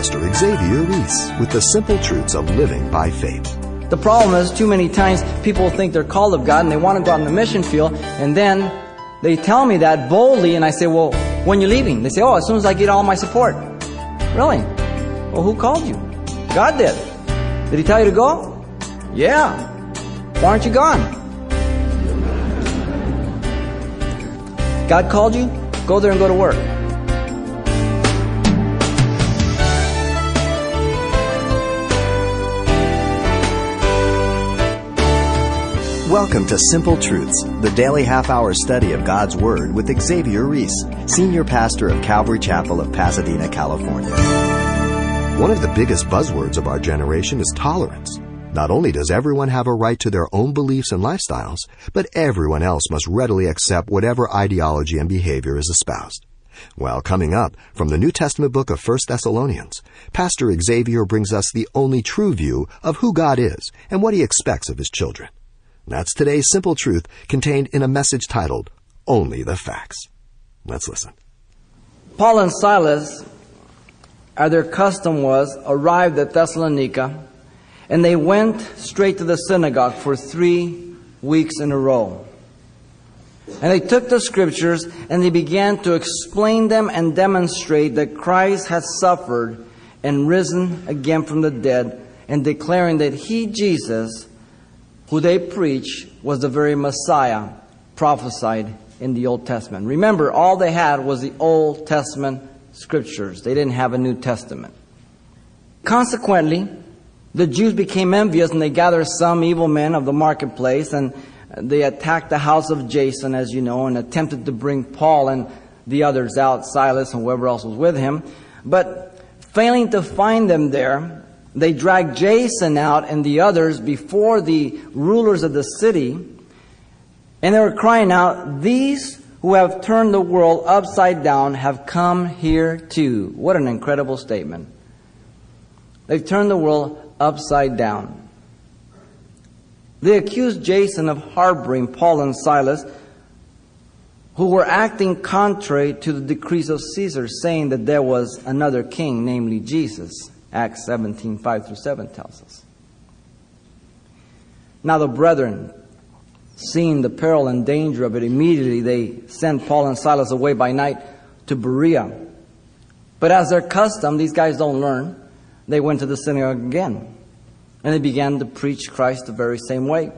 Pastor Xavier Reese with the simple truths of living by faith. The problem is, too many times people think they're called of God and they want to go out in the mission field, and then they tell me that boldly, and I say, Well, when you're leaving? They say, Oh, as soon as I get all my support. Really? Well, who called you? God did. Did He tell you to go? Yeah. Why aren't you gone? God called you? Go there and go to work. Welcome to Simple Truths, the daily half hour study of God's Word with Xavier Reese, Senior Pastor of Calvary Chapel of Pasadena, California. One of the biggest buzzwords of our generation is tolerance. Not only does everyone have a right to their own beliefs and lifestyles, but everyone else must readily accept whatever ideology and behavior is espoused. Well, coming up from the New Testament book of 1 Thessalonians, Pastor Xavier brings us the only true view of who God is and what he expects of his children. That's today's simple truth contained in a message titled, Only the Facts. Let's listen. Paul and Silas, as their custom was, arrived at Thessalonica and they went straight to the synagogue for three weeks in a row. And they took the scriptures and they began to explain them and demonstrate that Christ had suffered and risen again from the dead, and declaring that he, Jesus, who they preach was the very Messiah prophesied in the Old Testament. Remember, all they had was the Old Testament scriptures. They didn't have a New Testament. Consequently, the Jews became envious and they gathered some evil men of the marketplace and they attacked the house of Jason, as you know, and attempted to bring Paul and the others out, Silas and whoever else was with him. But failing to find them there, they dragged Jason out and the others before the rulers of the city, and they were crying out, These who have turned the world upside down have come here too. What an incredible statement. They've turned the world upside down. They accused Jason of harboring Paul and Silas, who were acting contrary to the decrees of Caesar, saying that there was another king, namely Jesus. Acts 17, 5 through 7 tells us. Now the brethren, seeing the peril and danger of it, immediately they sent Paul and Silas away by night to Berea. But as their custom, these guys don't learn, they went to the synagogue again. And they began to preach Christ the very same way.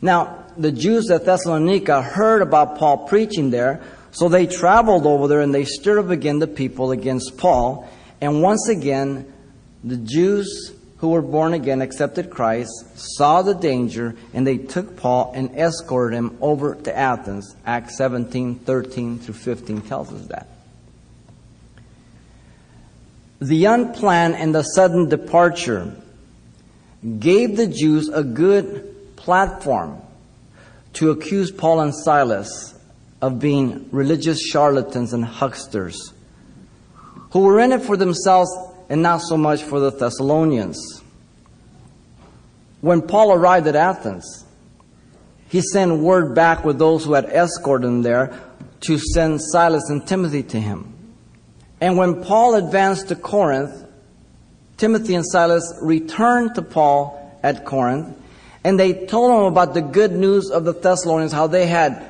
Now, the Jews at Thessalonica heard about Paul preaching there, so they traveled over there and they stirred up again the people against Paul. And once again, the Jews who were born again, accepted Christ, saw the danger, and they took Paul and escorted him over to Athens. Acts 17, 13 through 15 tells us that. The unplanned and the sudden departure gave the Jews a good platform to accuse Paul and Silas of being religious charlatans and hucksters who were in it for themselves and not so much for the Thessalonians. When Paul arrived at Athens, he sent word back with those who had escorted him there to send Silas and Timothy to him. And when Paul advanced to Corinth, Timothy and Silas returned to Paul at Corinth, and they told him about the good news of the Thessalonians, how they had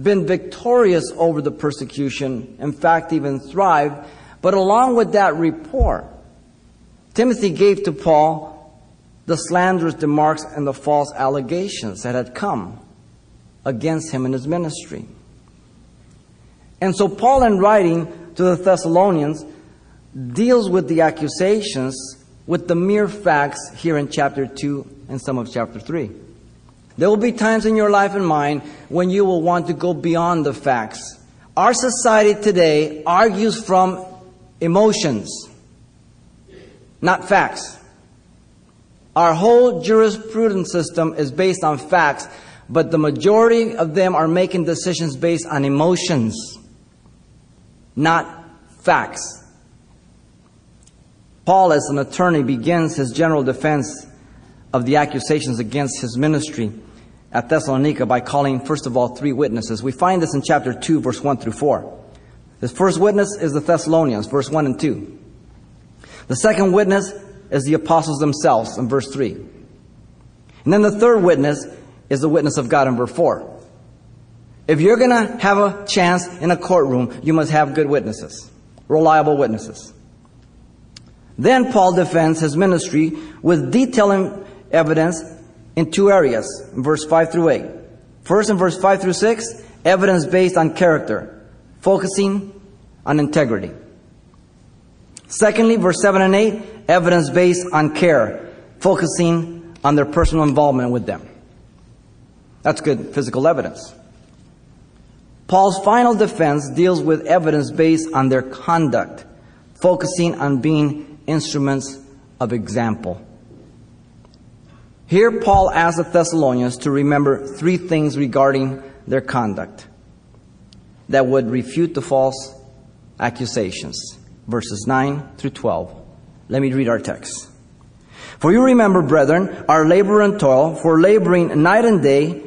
been victorious over the persecution, in fact, even thrived. But along with that report, Timothy gave to Paul the slanderous remarks and the false allegations that had come against him in his ministry. And so, Paul, in writing to the Thessalonians, deals with the accusations with the mere facts here in chapter 2 and some of chapter 3. There will be times in your life and mine when you will want to go beyond the facts. Our society today argues from emotions not facts. Our whole jurisprudence system is based on facts, but the majority of them are making decisions based on emotions, not facts. Paul, as an attorney, begins his general defense of the accusations against his ministry at Thessalonica by calling, first of all, three witnesses. We find this in chapter 2, verse 1 through 4. The first witness is the Thessalonians, verse 1 and 2. The second witness is the apostles themselves in verse 3. And then the third witness is the witness of God in verse 4. If you're going to have a chance in a courtroom, you must have good witnesses, reliable witnesses. Then Paul defends his ministry with detailing evidence in two areas, in verse 5 through 8. First, in verse 5 through 6, evidence based on character, focusing on integrity. Secondly, verse 7 and 8, evidence based on care, focusing on their personal involvement with them. That's good physical evidence. Paul's final defense deals with evidence based on their conduct, focusing on being instruments of example. Here, Paul asks the Thessalonians to remember three things regarding their conduct that would refute the false accusations. Verses 9 through 12. Let me read our text. For you remember, brethren, our labor and toil, for laboring night and day,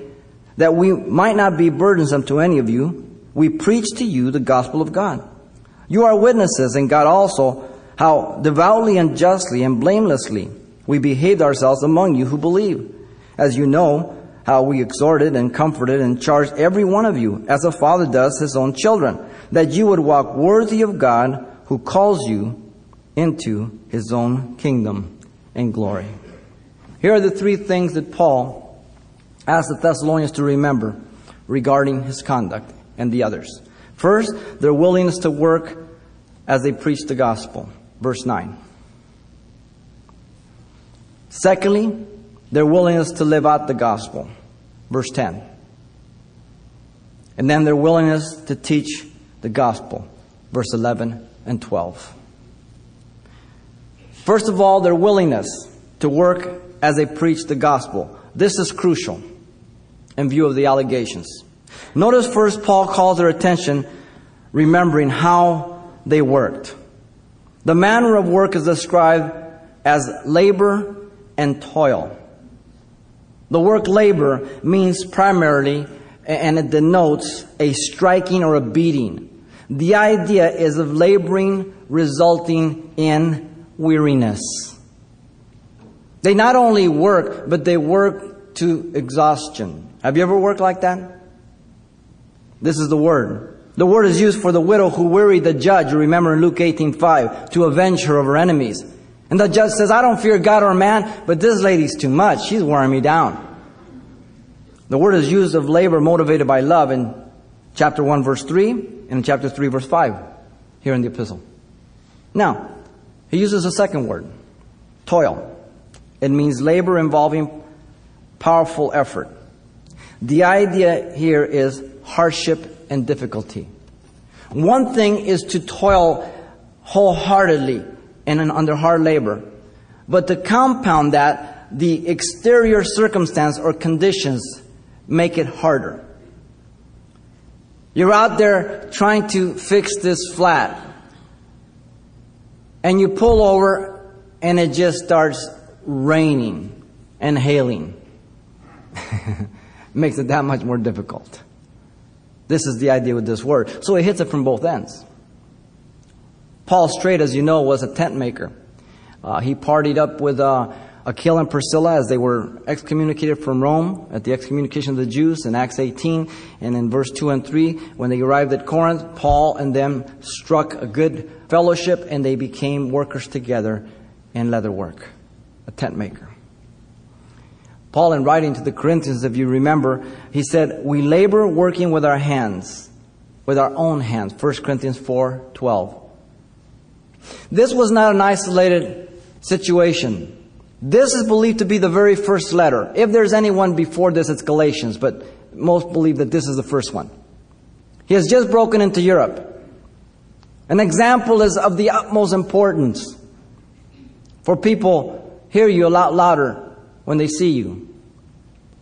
that we might not be burdensome to any of you, we preach to you the gospel of God. You are witnesses, and God also, how devoutly and justly and blamelessly we behaved ourselves among you who believe. As you know, how we exhorted and comforted and charged every one of you, as a father does his own children, that you would walk worthy of God who calls you into his own kingdom and glory. Here are the three things that Paul asked the Thessalonians to remember regarding his conduct and the others. First, their willingness to work as they preach the gospel. Verse 9. Secondly, their willingness to live out the gospel. Verse 10. And then their willingness to teach the gospel. Verse 11 and 12. First of all, their willingness to work as they preach the gospel. This is crucial in view of the allegations. Notice first Paul calls their attention remembering how they worked. The manner of work is described as labor and toil. The word labor means primarily, and it denotes a striking or a beating. The idea is of laboring resulting in weariness. They not only work, but they work to exhaustion. Have you ever worked like that? This is the word. The word is used for the widow who wearied the judge, remember in Luke 18:5, to avenge her of her enemies. And the judge says, I don't fear God or man, but this lady's too much. She's wearing me down. The word is used of labor motivated by love in chapter 1 verse 3 and chapter 3 verse 5 here in the epistle. Now, he uses a second word, toil. It means labor involving powerful effort. The idea here is hardship and difficulty. One thing is to toil wholeheartedly and under hard labor. But to compound that, the exterior circumstance or conditions make it harder. You're out there trying to fix this flat, and you pull over, and it just starts raining and hailing. makes it that much more difficult. This is the idea with this word. So it hits it from both ends. Paul Straight, as you know, was a tent maker. Uh, he partied up with uh, Aquila and Priscilla as they were excommunicated from Rome at the excommunication of the Jews in Acts 18. And in verse 2 and 3, when they arrived at Corinth, Paul and them struck a good fellowship and they became workers together in leather work, a tent maker. Paul, in writing to the Corinthians, if you remember, he said, We labor working with our hands, with our own hands. 1 Corinthians 4 12. This was not an isolated situation. This is believed to be the very first letter. If there's anyone before this, it's Galatians, but most believe that this is the first one. He has just broken into Europe. An example is of the utmost importance for people hear you a lot louder when they see you.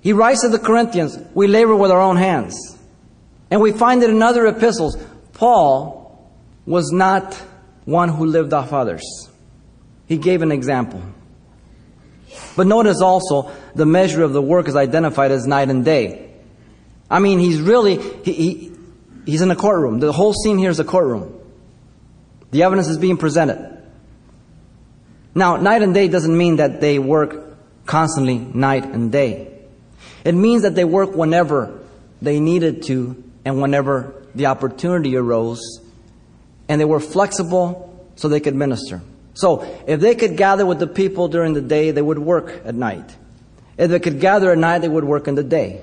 He writes to the Corinthians, we labor with our own hands. And we find it in other epistles. Paul was not one who lived off others. He gave an example. But notice also the measure of the work is identified as night and day. I mean, he's really, he, he, he's in a courtroom. The whole scene here is a courtroom. The evidence is being presented. Now, night and day doesn't mean that they work constantly night and day. It means that they work whenever they needed to and whenever the opportunity arose, and they were flexible so they could minister. So, if they could gather with the people during the day, they would work at night. If they could gather at night, they would work in the day.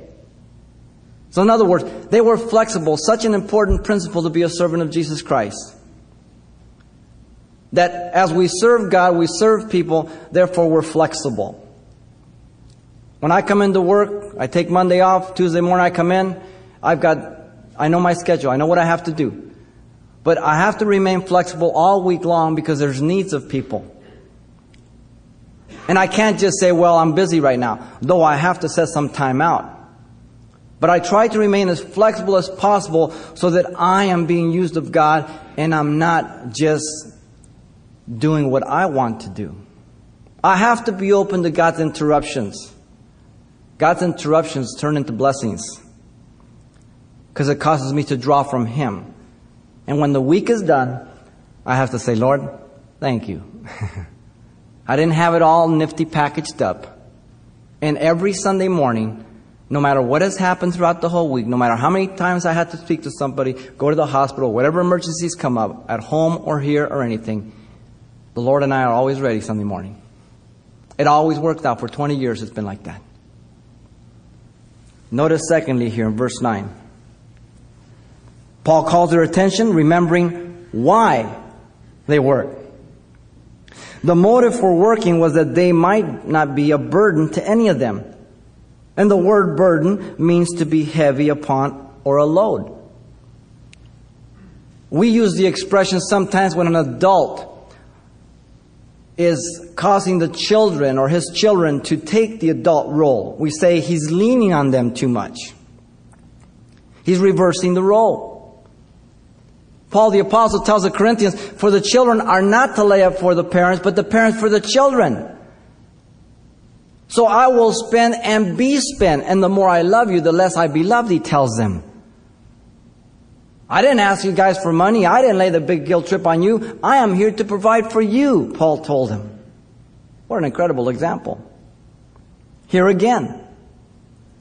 So, in other words, they were flexible, such an important principle to be a servant of Jesus Christ. That as we serve God, we serve people, therefore we're flexible. When I come into work, I take Monday off, Tuesday morning I come in, I've got, I know my schedule, I know what I have to do. But I have to remain flexible all week long because there's needs of people. And I can't just say, well, I'm busy right now, though I have to set some time out. But I try to remain as flexible as possible so that I am being used of God and I'm not just doing what I want to do. I have to be open to God's interruptions. God's interruptions turn into blessings because it causes me to draw from Him. And when the week is done, I have to say, Lord, thank you. I didn't have it all nifty packaged up. And every Sunday morning, no matter what has happened throughout the whole week, no matter how many times I had to speak to somebody, go to the hospital, whatever emergencies come up, at home or here or anything, the Lord and I are always ready Sunday morning. It always worked out. For 20 years, it's been like that. Notice, secondly, here in verse 9, Paul calls their attention, remembering why they work. The motive for working was that they might not be a burden to any of them. And the word burden means to be heavy upon or a load. We use the expression sometimes when an adult is causing the children or his children to take the adult role. We say he's leaning on them too much. He's reversing the role. Paul the apostle tells the Corinthians, for the children are not to lay up for the parents, but the parents for the children. So I will spend and be spent, and the more I love you, the less I be loved, he tells them. I didn't ask you guys for money. I didn't lay the big guilt trip on you. I am here to provide for you, Paul told him. What an incredible example. Here again,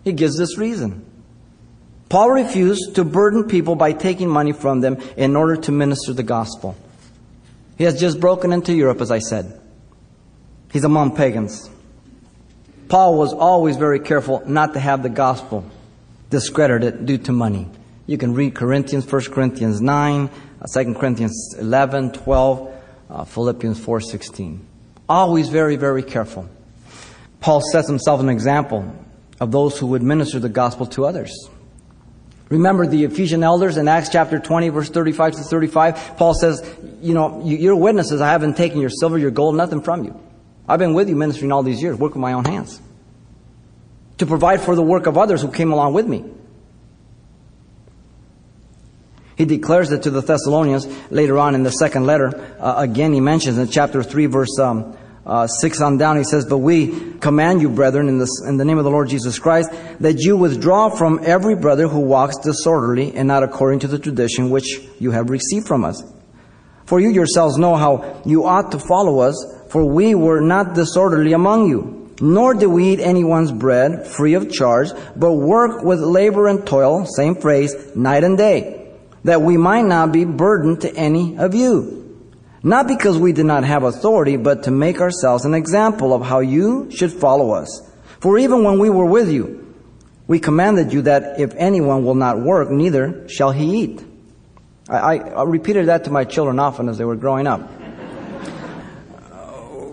he gives this reason. Paul refused to burden people by taking money from them in order to minister the gospel. He has just broken into Europe, as I said. He's among pagans. Paul was always very careful not to have the gospel discredited due to money. You can read Corinthians, 1 Corinthians 9, 2 uh, Corinthians 11, 12, uh, Philippians 4, 16. Always very, very careful. Paul sets himself an example of those who would minister the gospel to others. Remember the Ephesian elders in Acts chapter 20, verse 35 to 35? Paul says, You know, you're witnesses. I haven't taken your silver, your gold, nothing from you. I've been with you ministering all these years, working with my own hands. To provide for the work of others who came along with me. He declares it to the Thessalonians later on in the second letter. Uh, again, he mentions in chapter 3, verse um, uh, 6 on down, he says, But we command you, brethren, in, this, in the name of the Lord Jesus Christ, that you withdraw from every brother who walks disorderly and not according to the tradition which you have received from us. For you yourselves know how you ought to follow us, for we were not disorderly among you, nor did we eat anyone's bread free of charge, but work with labor and toil, same phrase, night and day that we might not be burdened to any of you. Not because we did not have authority, but to make ourselves an example of how you should follow us. For even when we were with you, we commanded you that if anyone will not work, neither shall he eat. I, I, I repeated that to my children often as they were growing up.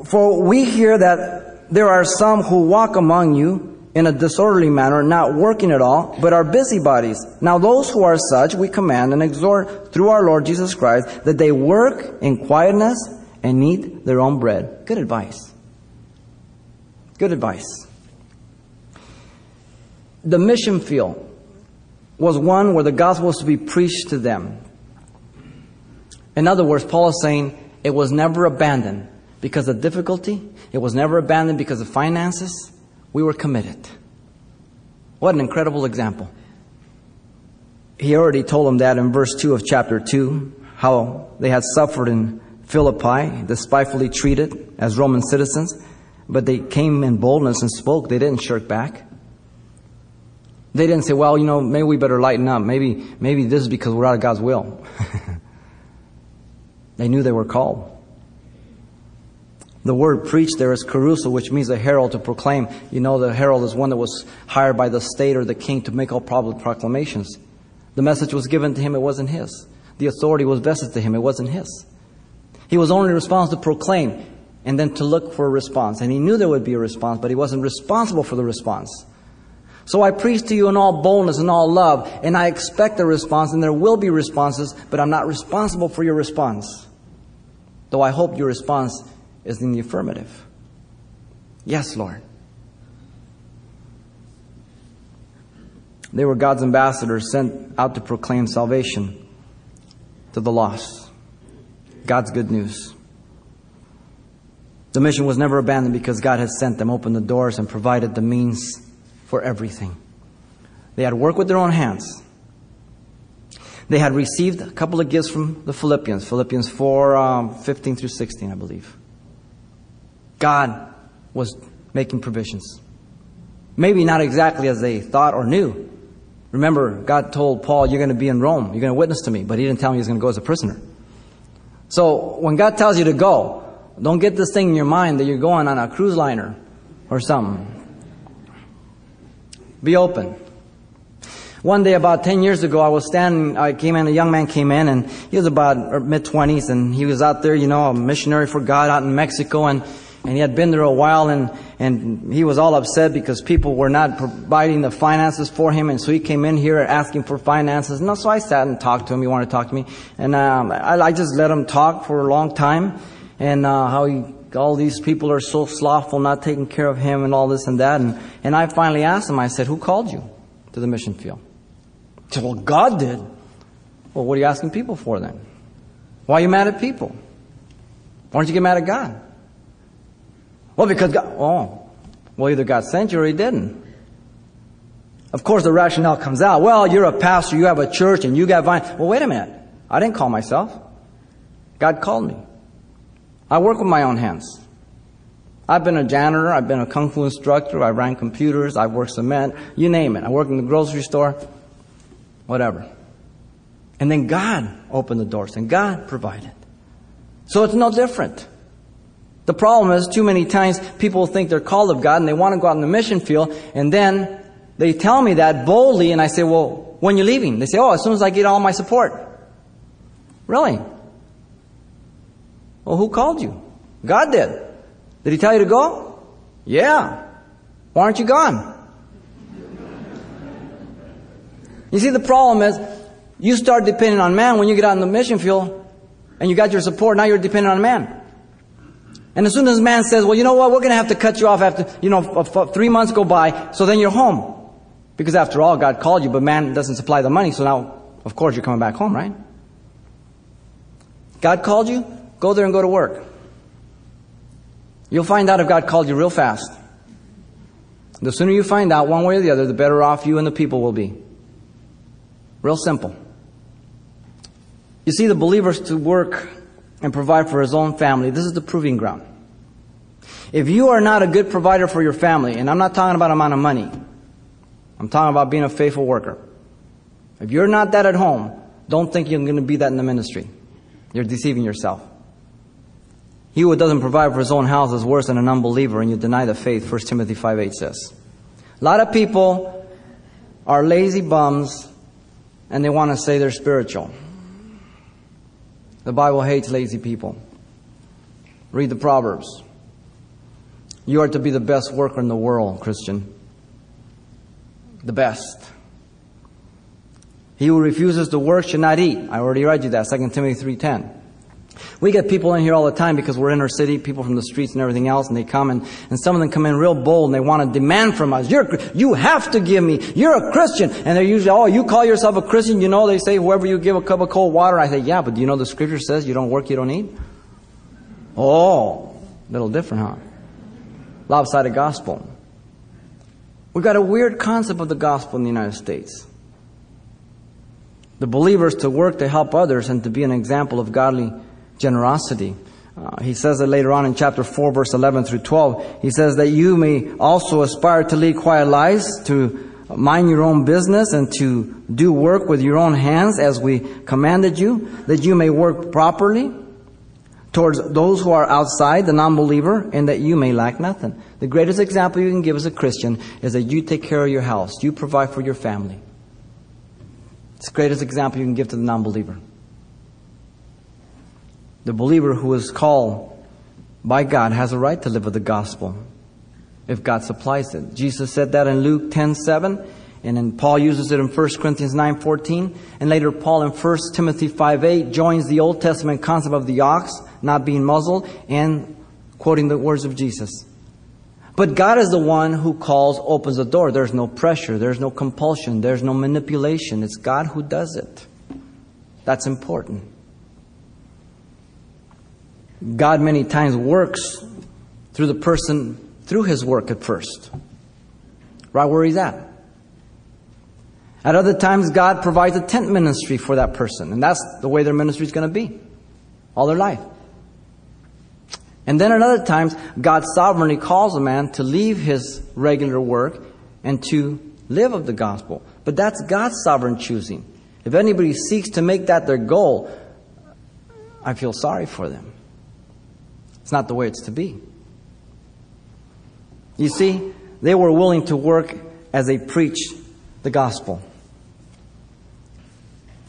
For we hear that there are some who walk among you in a disorderly manner, not working at all, but are busybodies. Now those who are such, we command and exhort through our Lord Jesus Christ that they work in quietness and eat their own bread. Good advice. Good advice. The mission field was one where the gospel was to be preached to them. In other words, Paul is saying it was never abandoned because of difficulty. It was never abandoned because of finances. We were committed. What an incredible example. He already told them that in verse 2 of chapter 2, how they had suffered in Philippi, despitefully treated as Roman citizens, but they came in boldness and spoke. They didn't shirk back. They didn't say, well, you know, maybe we better lighten up. Maybe, maybe this is because we're out of God's will. they knew they were called. The word preached there is kerusso, which means a herald to proclaim. You know, the herald is one that was hired by the state or the king to make all public proclamations. The message was given to him, it wasn't his. The authority was vested to him, it wasn't his. He was only responsible to proclaim and then to look for a response. And he knew there would be a response, but he wasn't responsible for the response. So I preach to you in all boldness and all love, and I expect a response, and there will be responses, but I'm not responsible for your response. Though I hope your response is in the affirmative. Yes, Lord. They were God's ambassadors sent out to proclaim salvation to the lost. God's good news. The mission was never abandoned because God had sent them, opened the doors, and provided the means for everything. They had worked with their own hands. They had received a couple of gifts from the Philippians, Philippians 4 um, 15 through 16, I believe. God was making provisions. Maybe not exactly as they thought or knew. Remember, God told Paul, You're going to be in Rome. You're going to witness to me. But he didn't tell me he was going to go as a prisoner. So when God tells you to go, don't get this thing in your mind that you're going on a cruise liner or something. Be open. One day, about 10 years ago, I was standing, I came in, a young man came in, and he was about mid 20s, and he was out there, you know, a missionary for God out in Mexico, and and he had been there a while and, and he was all upset because people were not providing the finances for him. And so he came in here asking for finances. And so I sat and talked to him. He wanted to talk to me. And um, I, I, just let him talk for a long time. And uh, how he, all these people are so slothful, not taking care of him and all this and that. And, and I finally asked him, I said, who called you to the mission field? He said, well, God did. Well, what are you asking people for then? Why are you mad at people? Why don't you get mad at God? Well, because God, oh, well, either God sent you or He didn't. Of course, the rationale comes out. Well, you're a pastor, you have a church, and you got vine. Well, wait a minute. I didn't call myself. God called me. I work with my own hands. I've been a janitor, I've been a kung fu instructor, I ran computers, I've worked cement, you name it. I worked in the grocery store, whatever. And then God opened the doors and God provided. So it's no different. The problem is, too many times people think they're called of God and they want to go out in the mission field, and then they tell me that boldly, and I say, Well, when you leaving? They say, Oh, as soon as I get all my support. Really? Well, who called you? God did. Did He tell you to go? Yeah. Why aren't you gone? You see, the problem is, you start depending on man when you get out in the mission field, and you got your support, now you're dependent on man. And as soon as man says, well, you know what, we're going to have to cut you off after, you know, three months go by, so then you're home. Because after all, God called you, but man doesn't supply the money, so now, of course, you're coming back home, right? God called you, go there and go to work. You'll find out if God called you real fast. The sooner you find out one way or the other, the better off you and the people will be. Real simple. You see, the believers to work and provide for his own family, this is the proving ground. If you are not a good provider for your family, and I'm not talking about amount of money, I'm talking about being a faithful worker. If you're not that at home, don't think you're going to be that in the ministry. You're deceiving yourself. He who doesn't provide for his own house is worse than an unbeliever, and you deny the faith, 1 Timothy 5 8 says. A lot of people are lazy bums, and they want to say they're spiritual. The Bible hates lazy people. Read the Proverbs. You are to be the best worker in the world, Christian. The best. He who refuses to work should not eat. I already read you that, 2 Timothy 3.10. We get people in here all the time because we're inner city, people from the streets and everything else, and they come and, and some of them come in real bold and they want to demand from us, You're, you have to give me, you're a Christian. And they're usually, oh, you call yourself a Christian, you know, they say, whoever you give a cup of cold water. I say, yeah, but do you know the scripture says you don't work, you don't eat? Oh, a little different, huh? Lopsided gospel. We've got a weird concept of the gospel in the United States. The believers to work to help others and to be an example of godly generosity. Uh, he says it later on in chapter 4, verse 11 through 12. He says that you may also aspire to lead quiet lives, to mind your own business, and to do work with your own hands as we commanded you, that you may work properly towards those who are outside, the non-believer, and that you may lack nothing. The greatest example you can give as a Christian is that you take care of your house. You provide for your family. It's the greatest example you can give to the non-believer. The believer who is called by God has a right to live with the gospel if God supplies it. Jesus said that in Luke 10 7, and then Paul uses it in 1 Corinthians 9 14, and later Paul in 1 Timothy 5 8 joins the Old Testament concept of the ox not being muzzled and quoting the words of Jesus. But God is the one who calls, opens the door. There's no pressure, there's no compulsion, there's no manipulation. It's God who does it. That's important. God many times works through the person, through his work at first, right where he's at. At other times, God provides a tent ministry for that person, and that's the way their ministry is going to be all their life. And then at other times, God sovereignly calls a man to leave his regular work and to live of the gospel. But that's God's sovereign choosing. If anybody seeks to make that their goal, I feel sorry for them. It's not the way it's to be. You see, they were willing to work as they preach the gospel.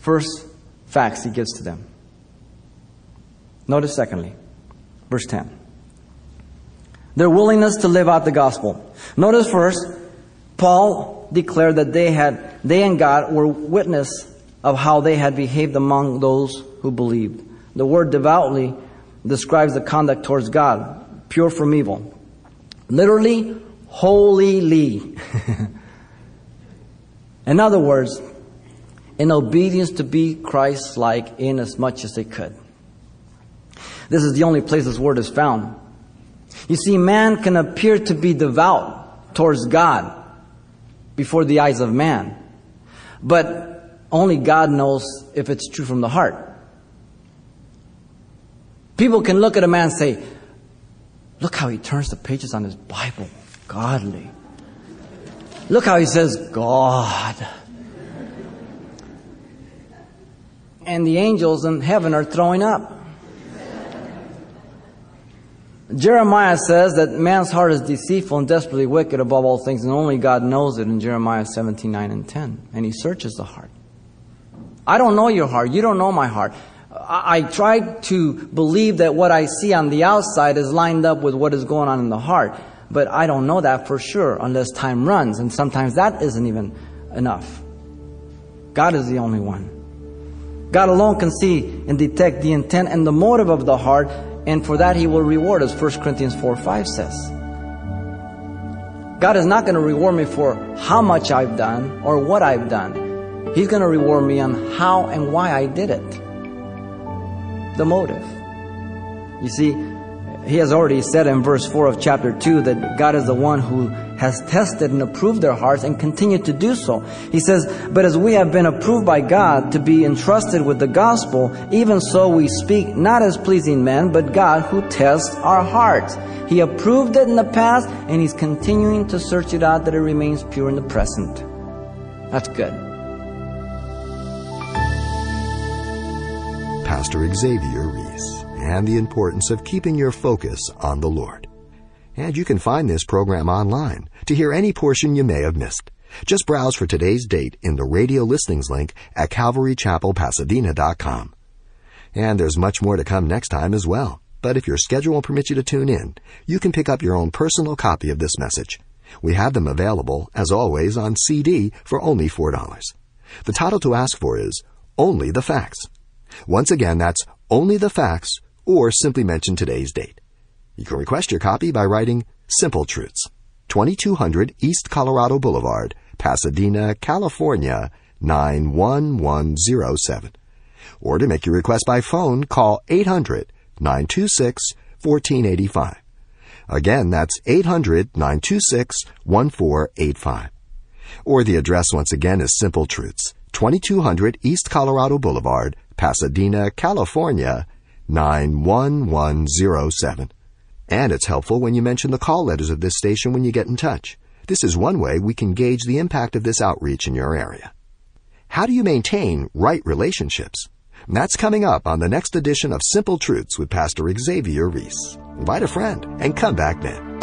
First facts he gives to them. Notice, secondly, verse 10. Their willingness to live out the gospel. Notice first, Paul declared that they had, they and God were witness of how they had behaved among those who believed. The word devoutly describes the conduct towards God, pure from evil. Literally, holily. in other words, in obedience to be Christ like in as much as they could. This is the only place this word is found. You see, man can appear to be devout towards God before the eyes of man, but only God knows if it's true from the heart. People can look at a man and say, Look how he turns the pages on his Bible. Godly. Look how he says, God. And the angels in heaven are throwing up. Jeremiah says that man's heart is deceitful and desperately wicked above all things, and only God knows it in Jeremiah 17, 9, and 10. And he searches the heart. I don't know your heart. You don't know my heart. I, try to believe that what I see on the outside is lined up with what is going on in the heart. But I don't know that for sure unless time runs, and sometimes that isn't even enough. God is the only one. God alone can see and detect the intent and the motive of the heart, and for that he will reward us, 1 Corinthians 4 5 says. God is not going to reward me for how much I've done or what I've done. He's going to reward me on how and why I did it the motive. You see, he has already said in verse 4 of chapter 2 that God is the one who has tested and approved their hearts and continue to do so. He says, But as we have been approved by God to be entrusted with the gospel, even so we speak not as pleasing men, but God who tests our hearts. He approved it in the past and He's continuing to search it out that it remains pure in the present. That's good. Pastor Xavier Reese and the importance of keeping your focus on the Lord. And you can find this program online to hear any portion you may have missed. Just browse for today's date in the radio listings link at calvarychapelpasadena.com. And there's much more to come next time as well. But if your schedule permits you to tune in, you can pick up your own personal copy of this message. We have them available, as always, on CD for only $4. The title to ask for is Only the Facts. Once again, that's only the facts or simply mention today's date. You can request your copy by writing Simple Truths, 2200 East Colorado Boulevard, Pasadena, California, 91107. Or to make your request by phone, call 800 926 1485. Again, that's 800 926 1485. Or the address once again is Simple Truths, 2200 East Colorado Boulevard, Pasadena, California, 91107. And it's helpful when you mention the call letters of this station when you get in touch. This is one way we can gauge the impact of this outreach in your area. How do you maintain right relationships? That's coming up on the next edition of Simple Truths with Pastor Xavier Reese. Invite a friend and come back then.